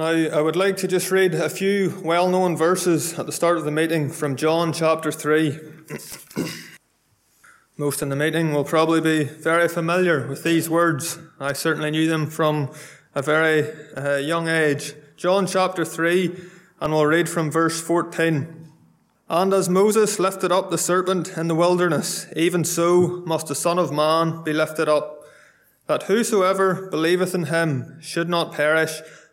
Now, I would like to just read a few well known verses at the start of the meeting from John chapter 3. Most in the meeting will probably be very familiar with these words. I certainly knew them from a very uh, young age. John chapter 3, and we'll read from verse 14. And as Moses lifted up the serpent in the wilderness, even so must the Son of Man be lifted up, that whosoever believeth in him should not perish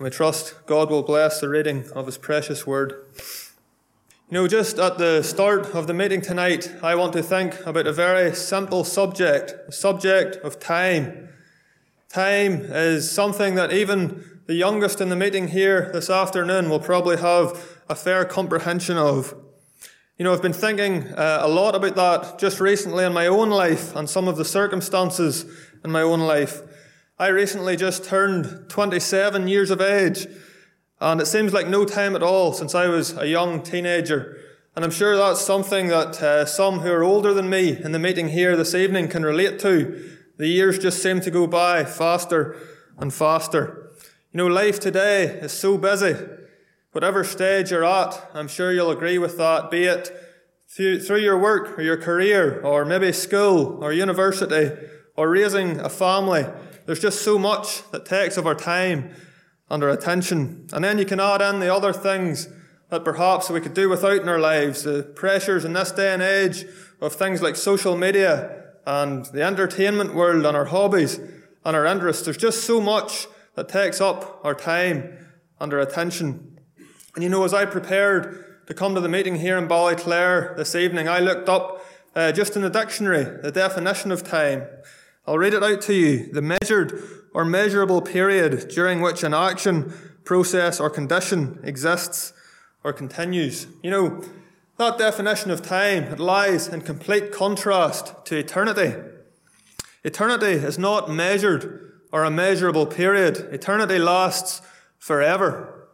And we trust God will bless the reading of His precious word. You know, just at the start of the meeting tonight, I want to think about a very simple subject, the subject of time. Time is something that even the youngest in the meeting here this afternoon will probably have a fair comprehension of. You know, I've been thinking uh, a lot about that just recently in my own life and some of the circumstances in my own life. I recently just turned 27 years of age, and it seems like no time at all since I was a young teenager. And I'm sure that's something that uh, some who are older than me in the meeting here this evening can relate to. The years just seem to go by faster and faster. You know, life today is so busy. Whatever stage you're at, I'm sure you'll agree with that, be it through, through your work or your career, or maybe school or university, or raising a family. There's just so much that takes of our time and our attention. And then you can add in the other things that perhaps we could do without in our lives. The pressures in this day and age of things like social media and the entertainment world and our hobbies and our interests. There's just so much that takes up our time and our attention. And you know, as I prepared to come to the meeting here in Ballyclare this evening, I looked up uh, just in the dictionary the definition of time. I'll read it out to you. The measured or measurable period during which an action, process, or condition exists or continues. You know, that definition of time, lies in complete contrast to eternity. Eternity is not measured or a measurable period. Eternity lasts forever.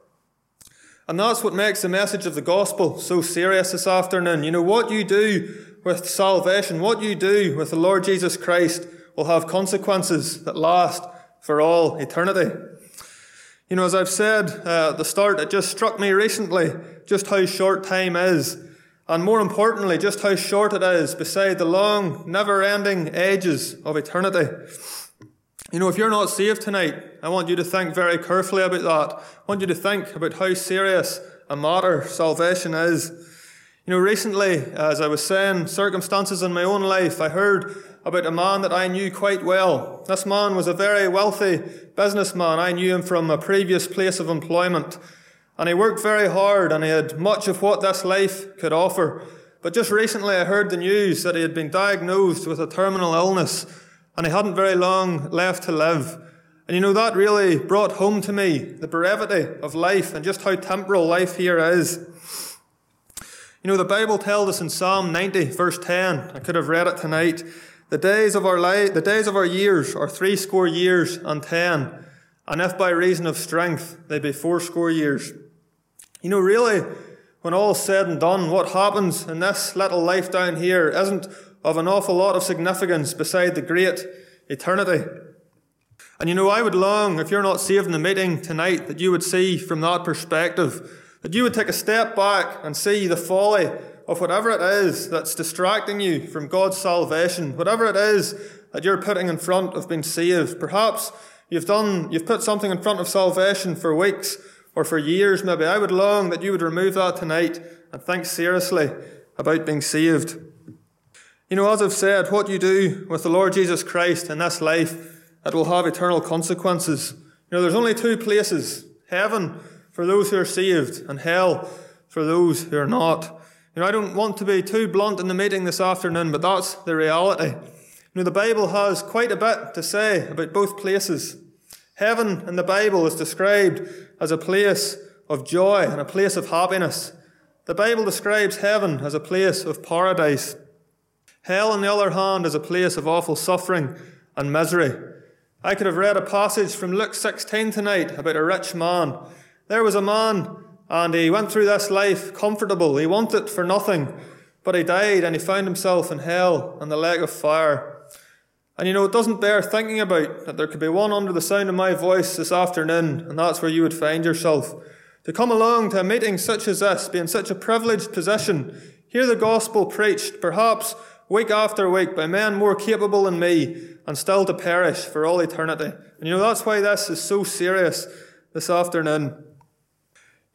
And that's what makes the message of the gospel so serious this afternoon. You know, what you do with salvation, what you do with the Lord Jesus Christ, will have consequences that last for all eternity. You know, as I've said uh, at the start, it just struck me recently just how short time is, and more importantly, just how short it is beside the long, never ending ages of eternity. You know, if you're not saved tonight, I want you to think very carefully about that. I want you to think about how serious a matter salvation is. You know, recently, as I was saying, circumstances in my own life, I heard about a man that I knew quite well. This man was a very wealthy businessman. I knew him from a previous place of employment. And he worked very hard and he had much of what this life could offer. But just recently I heard the news that he had been diagnosed with a terminal illness and he hadn't very long left to live. And you know, that really brought home to me the brevity of life and just how temporal life here is. You know, the Bible tells us in Psalm 90, verse 10, I could have read it tonight, the days of our life, the days of our years are threescore years and ten, and if by reason of strength they be fourscore years. You know, really, when all's said and done, what happens in this little life down here isn't of an awful lot of significance beside the great eternity. And you know, I would long, if you're not saved in the meeting tonight, that you would see from that perspective, that you would take a step back and see the folly of whatever it is that's distracting you from God's salvation, whatever it is that you're putting in front of being saved. Perhaps you've done, you've put something in front of salvation for weeks or for years maybe. I would long that you would remove that tonight and think seriously about being saved. You know, as I've said, what you do with the Lord Jesus Christ in this life, it will have eternal consequences. You know, there's only two places. Heaven for those who are saved and hell for those who are not. You know, I don't want to be too blunt in the meeting this afternoon, but that's the reality. You know, the Bible has quite a bit to say about both places. Heaven in the Bible is described as a place of joy and a place of happiness. The Bible describes heaven as a place of paradise. Hell, on the other hand, is a place of awful suffering and misery. I could have read a passage from Luke 16 tonight about a rich man. There was a man, and he went through this life comfortable. He wanted for nothing, but he died and he found himself in hell and the lake of fire. And you know, it doesn't bear thinking about that there could be one under the sound of my voice this afternoon, and that's where you would find yourself. To come along to a meeting such as this, be in such a privileged position, hear the gospel preached, perhaps week after week, by men more capable than me, and still to perish for all eternity. And you know, that's why this is so serious this afternoon.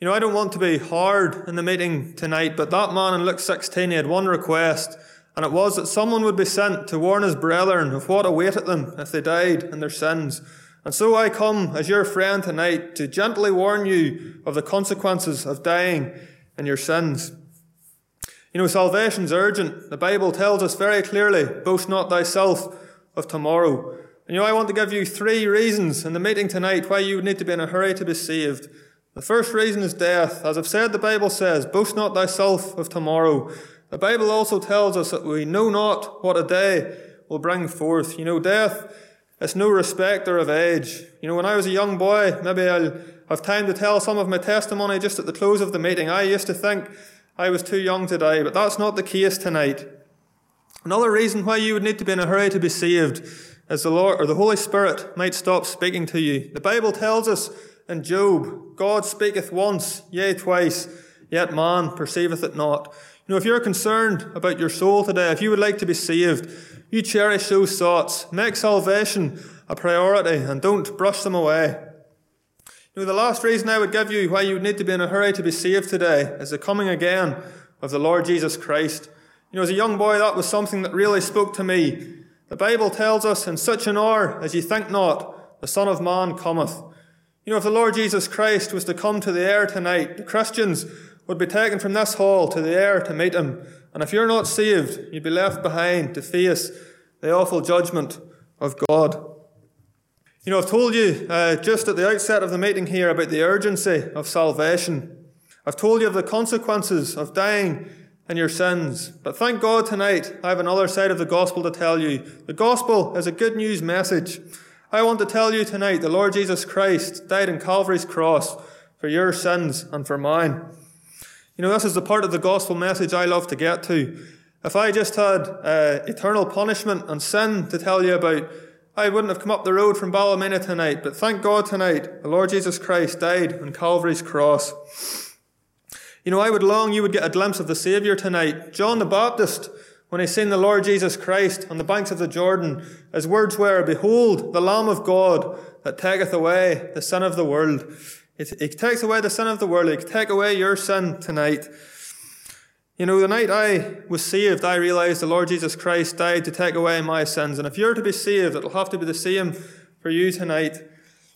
You know, I don't want to be hard in the meeting tonight, but that man in Luke 16, he had one request and it was that someone would be sent to warn his brethren of what awaited them if they died in their sins. And so I come as your friend tonight to gently warn you of the consequences of dying in your sins. You know, salvation's urgent. The Bible tells us very clearly, boast not thyself of tomorrow. And you know, I want to give you three reasons in the meeting tonight why you need to be in a hurry to be saved. The first reason is death. As I've said, the Bible says, boast not thyself of tomorrow. The Bible also tells us that we know not what a day will bring forth. You know, death is no respecter of age. You know, when I was a young boy, maybe I'll have time to tell some of my testimony just at the close of the meeting. I used to think I was too young to die, but that's not the case tonight. Another reason why you would need to be in a hurry to be saved is the Lord or the Holy Spirit might stop speaking to you. The Bible tells us in Job, God speaketh once, yea twice, yet man perceiveth it not. You know, if you're concerned about your soul today, if you would like to be saved, you cherish those thoughts. Make salvation a priority and don't brush them away. You know, the last reason I would give you why you need to be in a hurry to be saved today is the coming again of the Lord Jesus Christ. You know, as a young boy, that was something that really spoke to me. The Bible tells us, in such an hour as ye think not, the Son of Man cometh. You know, if the Lord Jesus Christ was to come to the air tonight, the Christians would be taken from this hall to the air to meet him. And if you're not saved, you'd be left behind to face the awful judgment of God. You know, I've told you uh, just at the outset of the meeting here about the urgency of salvation. I've told you of the consequences of dying in your sins. But thank God tonight I have another side of the gospel to tell you. The gospel is a good news message. I want to tell you tonight the Lord Jesus Christ died on Calvary's cross for your sins and for mine. You know, this is the part of the gospel message I love to get to. If I just had uh, eternal punishment and sin to tell you about, I wouldn't have come up the road from Ballymena tonight. But thank God tonight, the Lord Jesus Christ died on Calvary's cross. You know, I would long you would get a glimpse of the Saviour tonight. John the Baptist, when he seen the Lord Jesus Christ on the banks of the Jordan, his words were, Behold, the Lamb of God that taketh away the sin of the world. He takes away the sin of the world. He take away your sin tonight. You know, the night I was saved, I realized the Lord Jesus Christ died to take away my sins. And if you're to be saved, it'll have to be the same for you tonight.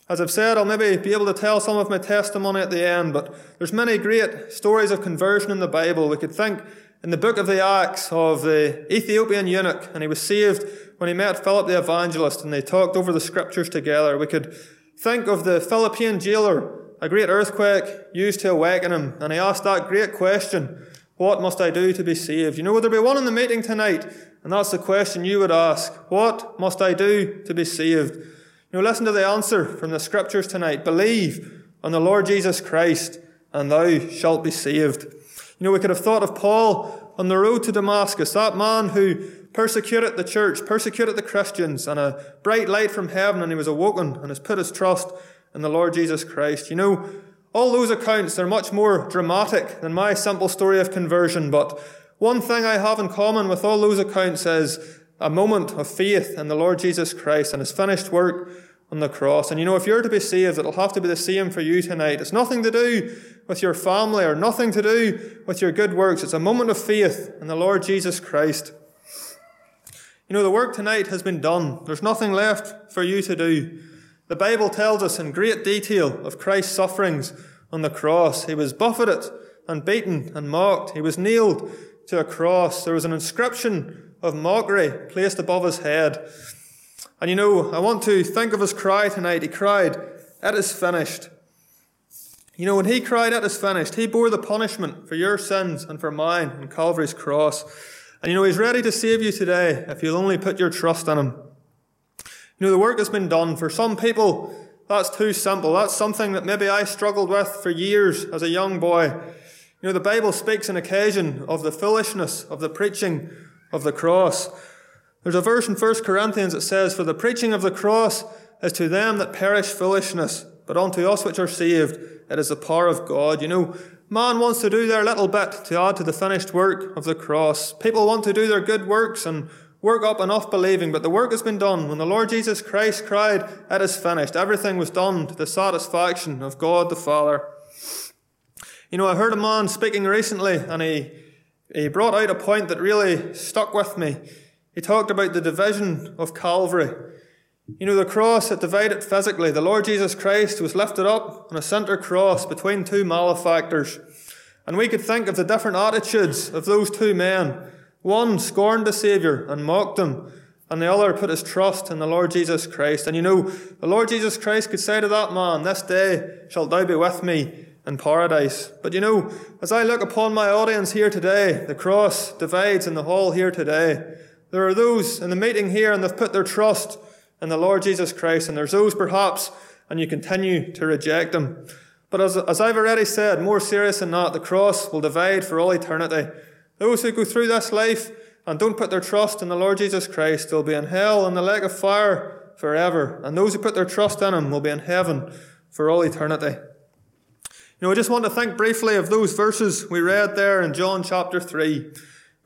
As I've said, I'll maybe be able to tell some of my testimony at the end, but there's many great stories of conversion in the Bible. We could think in the book of the Acts of the Ethiopian eunuch, and he was saved when he met Philip the evangelist, and they talked over the scriptures together. We could think of the Philippian jailer a great earthquake used to awaken him, and he asked that great question What must I do to be saved? You know, would there be one in the meeting tonight? And that's the question you would ask What must I do to be saved? You know, listen to the answer from the scriptures tonight Believe on the Lord Jesus Christ, and thou shalt be saved. You know, we could have thought of Paul on the road to Damascus, that man who persecuted the church, persecuted the Christians, and a bright light from heaven, and he was awoken and has put his trust in the Lord Jesus Christ. You know, all those accounts are much more dramatic than my simple story of conversion, but one thing I have in common with all those accounts is a moment of faith in the Lord Jesus Christ and his finished work on the cross. And you know, if you're to be saved, it'll have to be the same for you tonight. It's nothing to do with your family or nothing to do with your good works. It's a moment of faith in the Lord Jesus Christ. You know, the work tonight has been done. There's nothing left for you to do. The Bible tells us in great detail of Christ's sufferings on the cross. He was buffeted and beaten and mocked. He was nailed to a cross. There was an inscription of mockery placed above his head. And you know, I want to think of his cry tonight. He cried, It is finished. You know, when he cried, It is finished, he bore the punishment for your sins and for mine on Calvary's cross. And you know, he's ready to save you today if you'll only put your trust in him. You know, the work has been done. For some people, that's too simple. That's something that maybe I struggled with for years as a young boy. You know, the Bible speaks on occasion of the foolishness of the preaching of the cross. There's a verse in 1 Corinthians that says, For the preaching of the cross is to them that perish foolishness, but unto us which are saved, it is the power of God. You know, man wants to do their little bit to add to the finished work of the cross. People want to do their good works and work up enough believing, but the work has been done. When the Lord Jesus Christ cried, It is finished, everything was done to the satisfaction of God the Father. You know, I heard a man speaking recently, and he, he brought out a point that really stuck with me. He talked about the division of Calvary. You know, the cross, that divided physically. The Lord Jesus Christ was lifted up on a centre cross between two malefactors. And we could think of the different attitudes of those two men. One scorned the Saviour and mocked him, and the other put his trust in the Lord Jesus Christ. And you know, the Lord Jesus Christ could say to that man, This day shalt thou be with me in paradise. But you know, as I look upon my audience here today, the cross divides in the hall here today. There are those in the meeting here and they've put their trust in the Lord Jesus Christ, and there's those perhaps, and you continue to reject them. But as, as I've already said, more serious than that, the cross will divide for all eternity. Those who go through this life and don't put their trust in the Lord Jesus Christ will be in hell in the lake of fire forever. And those who put their trust in Him will be in heaven for all eternity. You know, I just want to think briefly of those verses we read there in John chapter 3.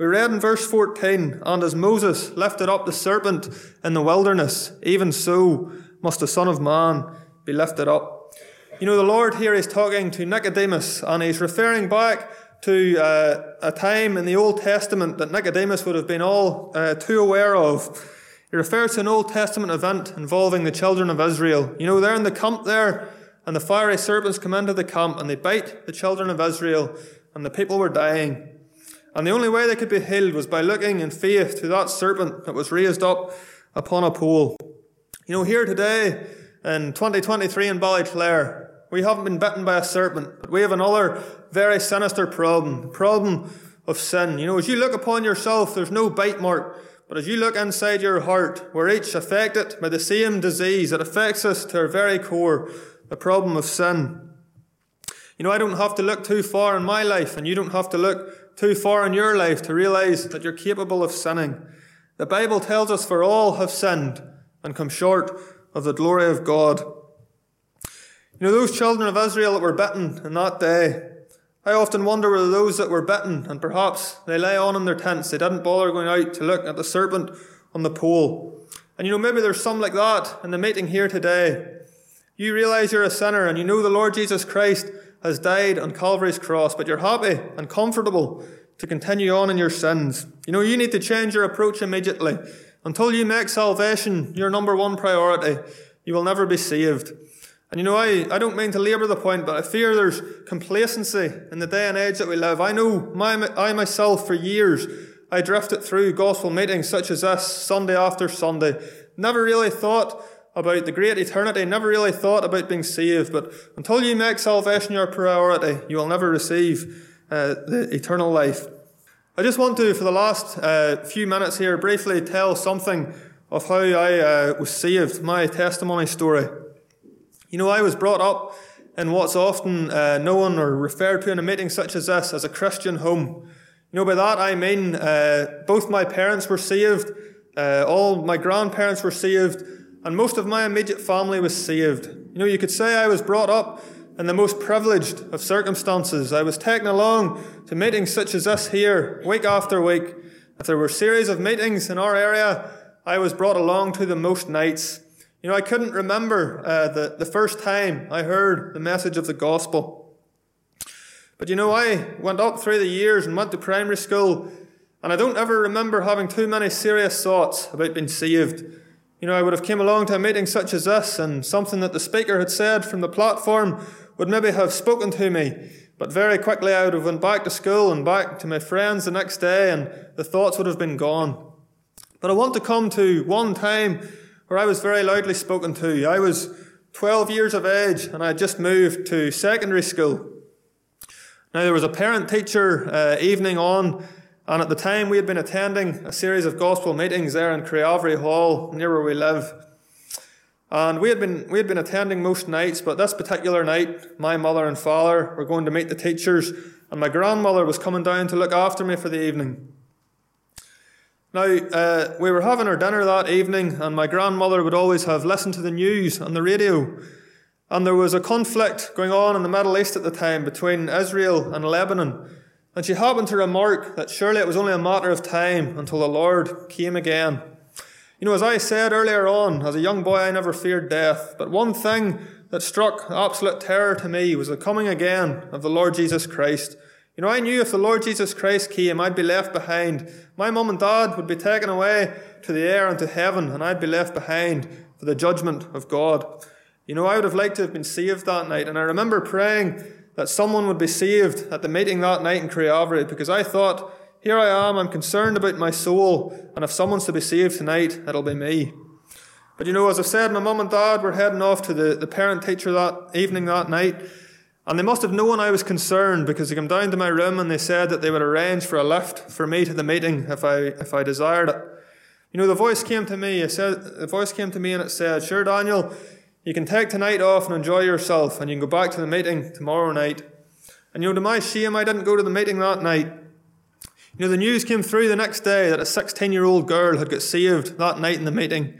We read in verse 14, And as Moses lifted up the serpent in the wilderness, even so must the Son of Man be lifted up. You know, the Lord here is talking to Nicodemus, and he's referring back to uh, a time in the Old Testament that Nicodemus would have been all uh, too aware of. He refers to an Old Testament event involving the children of Israel. You know, they're in the camp there, and the fiery serpents come into the camp, and they bite the children of Israel, and the people were dying. And the only way they could be healed was by looking in faith to that serpent that was raised up upon a pole. You know, here today in 2023 in Ballyclare, we haven't been bitten by a serpent, but we have another very sinister problem, the problem of sin. You know, as you look upon yourself, there's no bite mark, but as you look inside your heart, we're each affected by the same disease that affects us to our very core, the problem of sin. You know, I don't have to look too far in my life, and you don't have to look too far in your life to realize that you're capable of sinning. The Bible tells us for all have sinned and come short of the glory of God. You know, those children of Israel that were bitten in that day, I often wonder whether those that were bitten and perhaps they lay on in their tents, they didn't bother going out to look at the serpent on the pole. And you know, maybe there's some like that in the meeting here today. You realize you're a sinner and you know the Lord Jesus Christ has died on Calvary's cross, but you're happy and comfortable to continue on in your sins. You know, you need to change your approach immediately. Until you make salvation your number one priority, you will never be saved. And you know, I, I don't mean to labour the point, but I fear there's complacency in the day and age that we live. I know my, I myself for years, I drifted through gospel meetings such as this, Sunday after Sunday. Never really thought about the great eternity, never really thought about being saved, but until you make salvation your priority, you will never receive uh, the eternal life. I just want to, for the last uh, few minutes here, briefly tell something of how I uh, was saved, my testimony story. You know, I was brought up in what's often uh, known or referred to in a meeting such as this as a Christian home. You know, by that I mean uh, both my parents were saved, uh, all my grandparents were saved, and most of my immediate family was saved. You know, you could say I was brought up in the most privileged of circumstances. I was taken along to meetings such as this here, week after week. If there were series of meetings in our area, I was brought along to them most nights. You know, I couldn't remember uh, the, the first time I heard the message of the gospel. But you know, I went up through the years and went to primary school, and I don't ever remember having too many serious thoughts about being saved. You know, I would have came along to a meeting such as this, and something that the speaker had said from the platform would maybe have spoken to me. But very quickly I would have went back to school and back to my friends the next day, and the thoughts would have been gone. But I want to come to one time where I was very loudly spoken to. I was 12 years of age and I had just moved to secondary school. Now, there was a parent teacher uh, evening on, and at the time we had been attending a series of gospel meetings there in Creavery Hall, near where we live. And we had been we had been attending most nights, but this particular night, my mother and father were going to meet the teachers, and my grandmother was coming down to look after me for the evening. Now, uh, we were having our dinner that evening, and my grandmother would always have listened to the news on the radio. And there was a conflict going on in the Middle East at the time between Israel and Lebanon. And she happened to remark that surely it was only a matter of time until the Lord came again. You know, as I said earlier on, as a young boy, I never feared death. But one thing that struck absolute terror to me was the coming again of the Lord Jesus Christ. You know, I knew if the Lord Jesus Christ came, I'd be left behind. My mum and dad would be taken away to the air and to heaven, and I'd be left behind for the judgment of God. You know, I would have liked to have been saved that night, and I remember praying that someone would be saved at the meeting that night in Creavery because I thought, here I am, I'm concerned about my soul, and if someone's to be saved tonight, it'll be me. But you know, as I said, my mum and dad were heading off to the, the parent teacher that evening that night, and they must have known I was concerned because they came down to my room and they said that they would arrange for a lift for me to the meeting if I if I desired it. You know, the voice came to me. It said the voice came to me and it said, "Sure, Daniel, you can take tonight off and enjoy yourself, and you can go back to the meeting tomorrow night. And you know, to my shame, I didn't go to the meeting that night. You know, the news came through the next day that a 16 year old girl had got saved that night in the meeting.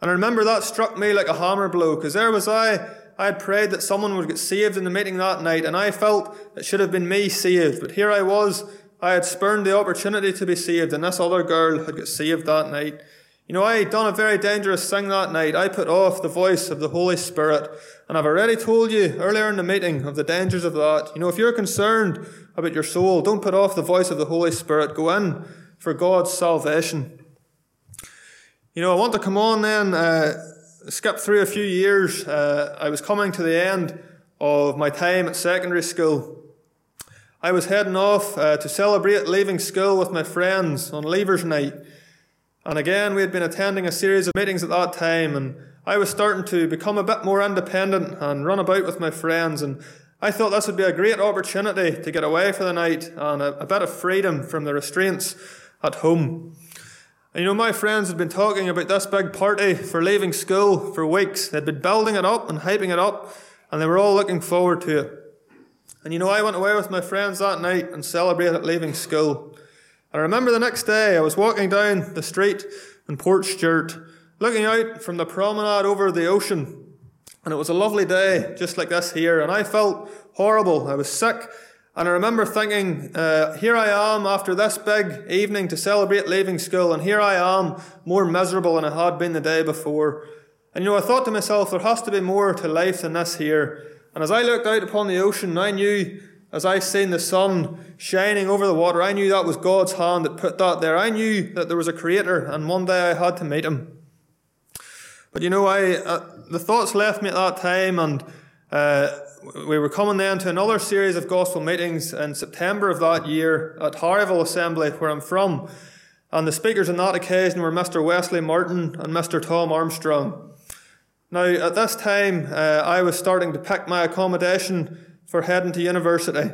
And I remember that struck me like a hammer blow, because there was I, I had prayed that someone would get saved in the meeting that night, and I felt it should have been me saved. But here I was, I had spurned the opportunity to be saved, and this other girl had got saved that night. You know, I done a very dangerous thing that night. I put off the voice of the Holy Spirit. And I've already told you earlier in the meeting of the dangers of that. You know, if you're concerned about your soul, don't put off the voice of the Holy Spirit. Go in for God's salvation. You know, I want to come on then, uh, skip through a few years. Uh, I was coming to the end of my time at secondary school. I was heading off uh, to celebrate leaving school with my friends on leavers night. And again, we had been attending a series of meetings at that time, and I was starting to become a bit more independent and run about with my friends. And I thought this would be a great opportunity to get away for the night and a, a bit of freedom from the restraints at home. And you know, my friends had been talking about this big party for leaving school for weeks. They'd been building it up and hyping it up, and they were all looking forward to it. And you know, I went away with my friends that night and celebrated leaving school. I remember the next day I was walking down the street in Port Portstewart, looking out from the promenade over the ocean. And it was a lovely day, just like this here. And I felt horrible. I was sick. And I remember thinking, uh, here I am after this big evening to celebrate leaving school. And here I am more miserable than I had been the day before. And you know, I thought to myself, there has to be more to life than this here. And as I looked out upon the ocean, I knew as I seen the sun shining over the water, I knew that was God's hand that put that there. I knew that there was a creator, and one day I had to meet him. But you know, I uh, the thoughts left me at that time, and uh, we were coming then to another series of gospel meetings in September of that year at Harryville Assembly, where I'm from. And the speakers on that occasion were Mr. Wesley Martin and Mr. Tom Armstrong. Now, at this time, uh, I was starting to pick my accommodation for heading to university.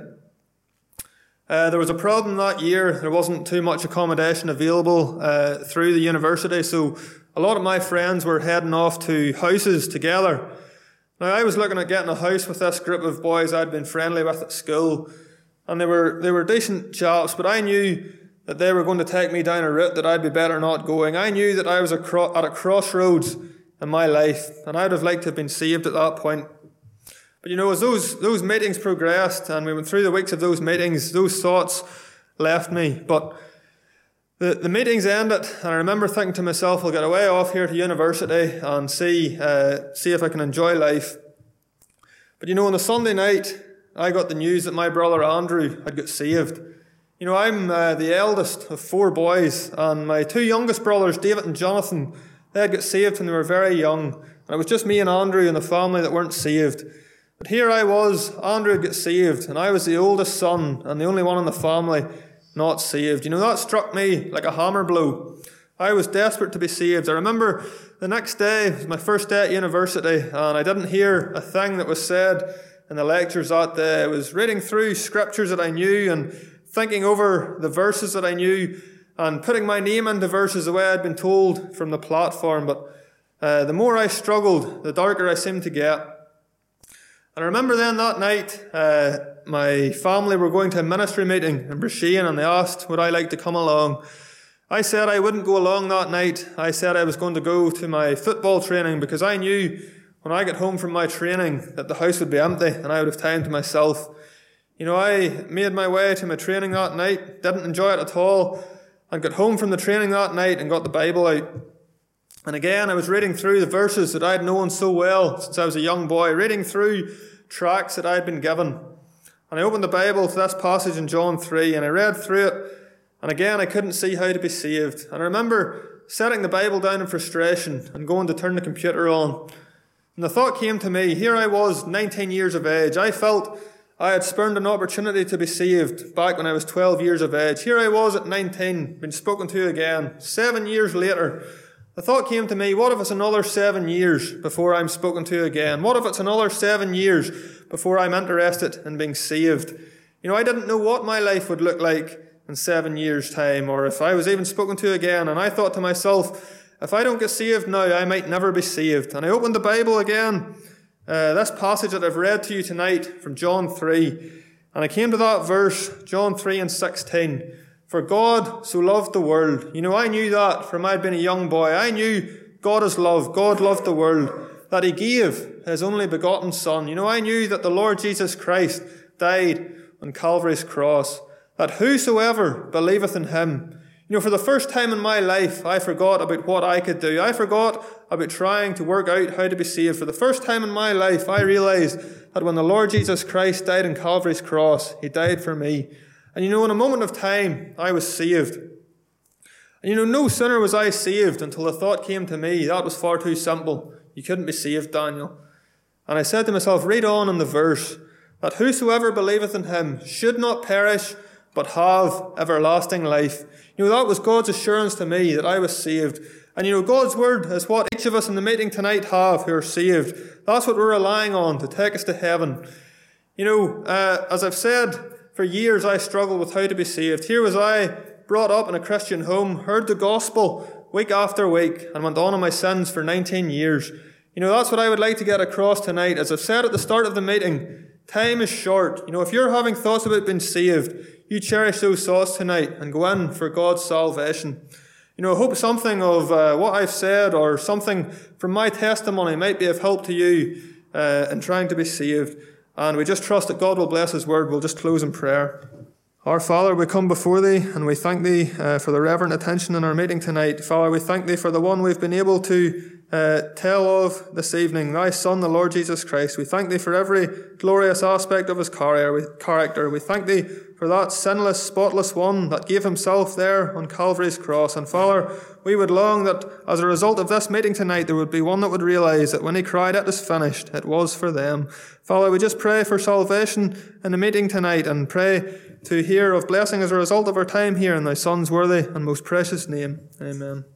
Uh, there was a problem that year. There wasn't too much accommodation available uh, through the university, so a lot of my friends were heading off to houses together. Now, I was looking at getting a house with this group of boys I'd been friendly with at school, and they were they were decent chaps, but I knew that they were going to take me down a route that I'd be better not going. I knew that I was at a crossroads in my life, and I'd have liked to have been saved at that point. But you know, as those, those meetings progressed and we went through the weeks of those meetings, those thoughts left me. But the, the meetings ended, and I remember thinking to myself, I'll get away off here to university and see, uh, see if I can enjoy life. But you know, on a Sunday night, I got the news that my brother Andrew had got saved. You know, I'm uh, the eldest of four boys, and my two youngest brothers, David and Jonathan, they had got saved when they were very young. And it was just me and Andrew and the family that weren't saved. But here I was, Andrew got saved, and I was the oldest son and the only one in the family not saved. You know, that struck me like a hammer blow. I was desperate to be saved. I remember the next day, it was my first day at university, and I didn't hear a thing that was said in the lectures that day. I was reading through scriptures that I knew and thinking over the verses that I knew and putting my name into verses the way I'd been told from the platform. But uh, the more I struggled, the darker I seemed to get. And I remember then that night, uh, my family were going to a ministry meeting in Brisbane and they asked would I like to come along. I said I wouldn't go along that night. I said I was going to go to my football training because I knew when I got home from my training that the house would be empty and I would have time to myself. You know, I made my way to my training that night, didn't enjoy it at all, and got home from the training that night and got the Bible out. And again, I was reading through the verses that I'd known so well since I was a young boy, reading through tracts that I'd been given. And I opened the Bible to this passage in John 3 and I read through it and again, I couldn't see how to be saved. And I remember setting the Bible down in frustration and going to turn the computer on. And the thought came to me here I was, 19 years of age. I felt I had spurned an opportunity to be saved back when I was 12 years of age. Here I was at 19, been spoken to again. Seven years later, the thought came to me, what if it's another seven years before I'm spoken to again? What if it's another seven years before I'm interested in being saved? You know, I didn't know what my life would look like in seven years' time, or if I was even spoken to again, and I thought to myself, if I don't get saved now, I might never be saved. And I opened the Bible again, uh, this passage that I've read to you tonight from John 3, and I came to that verse, John 3 and 16. For God so loved the world. You know, I knew that from I'd been a young boy. I knew God is love. God loved the world. That He gave His only begotten Son. You know, I knew that the Lord Jesus Christ died on Calvary's cross that whosoever believeth in him, you know, for the first time in my life, I forgot about what I could do. I forgot about trying to work out how to be saved. For the first time in my life, I realized that when the Lord Jesus Christ died on Calvary's cross, He died for me. And you know, in a moment of time, I was saved. And you know, no sooner was I saved until the thought came to me, that was far too simple. You couldn't be saved, Daniel. And I said to myself, read on in the verse, that whosoever believeth in him should not perish, but have everlasting life. You know, that was God's assurance to me that I was saved. And you know, God's word is what each of us in the meeting tonight have who are saved. That's what we're relying on to take us to heaven. You know, uh, as I've said, for years I struggled with how to be saved. Here was I, brought up in a Christian home, heard the gospel week after week, and went on in my sins for 19 years. You know, that's what I would like to get across tonight. As I've said at the start of the meeting, time is short. You know, if you're having thoughts about being saved, you cherish those thoughts tonight and go in for God's salvation. You know, I hope something of uh, what I've said or something from my testimony might be of help to you uh, in trying to be saved. And we just trust that God will bless His word. We'll just close in prayer. Our Father, we come before Thee and we thank Thee uh, for the reverent attention in our meeting tonight. Father, we thank Thee for the one we've been able to uh, tell of this evening, thy Son, the Lord Jesus Christ. We thank thee for every glorious aspect of his character. We thank thee for that sinless, spotless one that gave himself there on Calvary's cross. And Father, we would long that as a result of this meeting tonight, there would be one that would realize that when he cried, It is finished, it was for them. Father, we just pray for salvation in the meeting tonight and pray to hear of blessing as a result of our time here in thy Son's worthy and most precious name. Amen.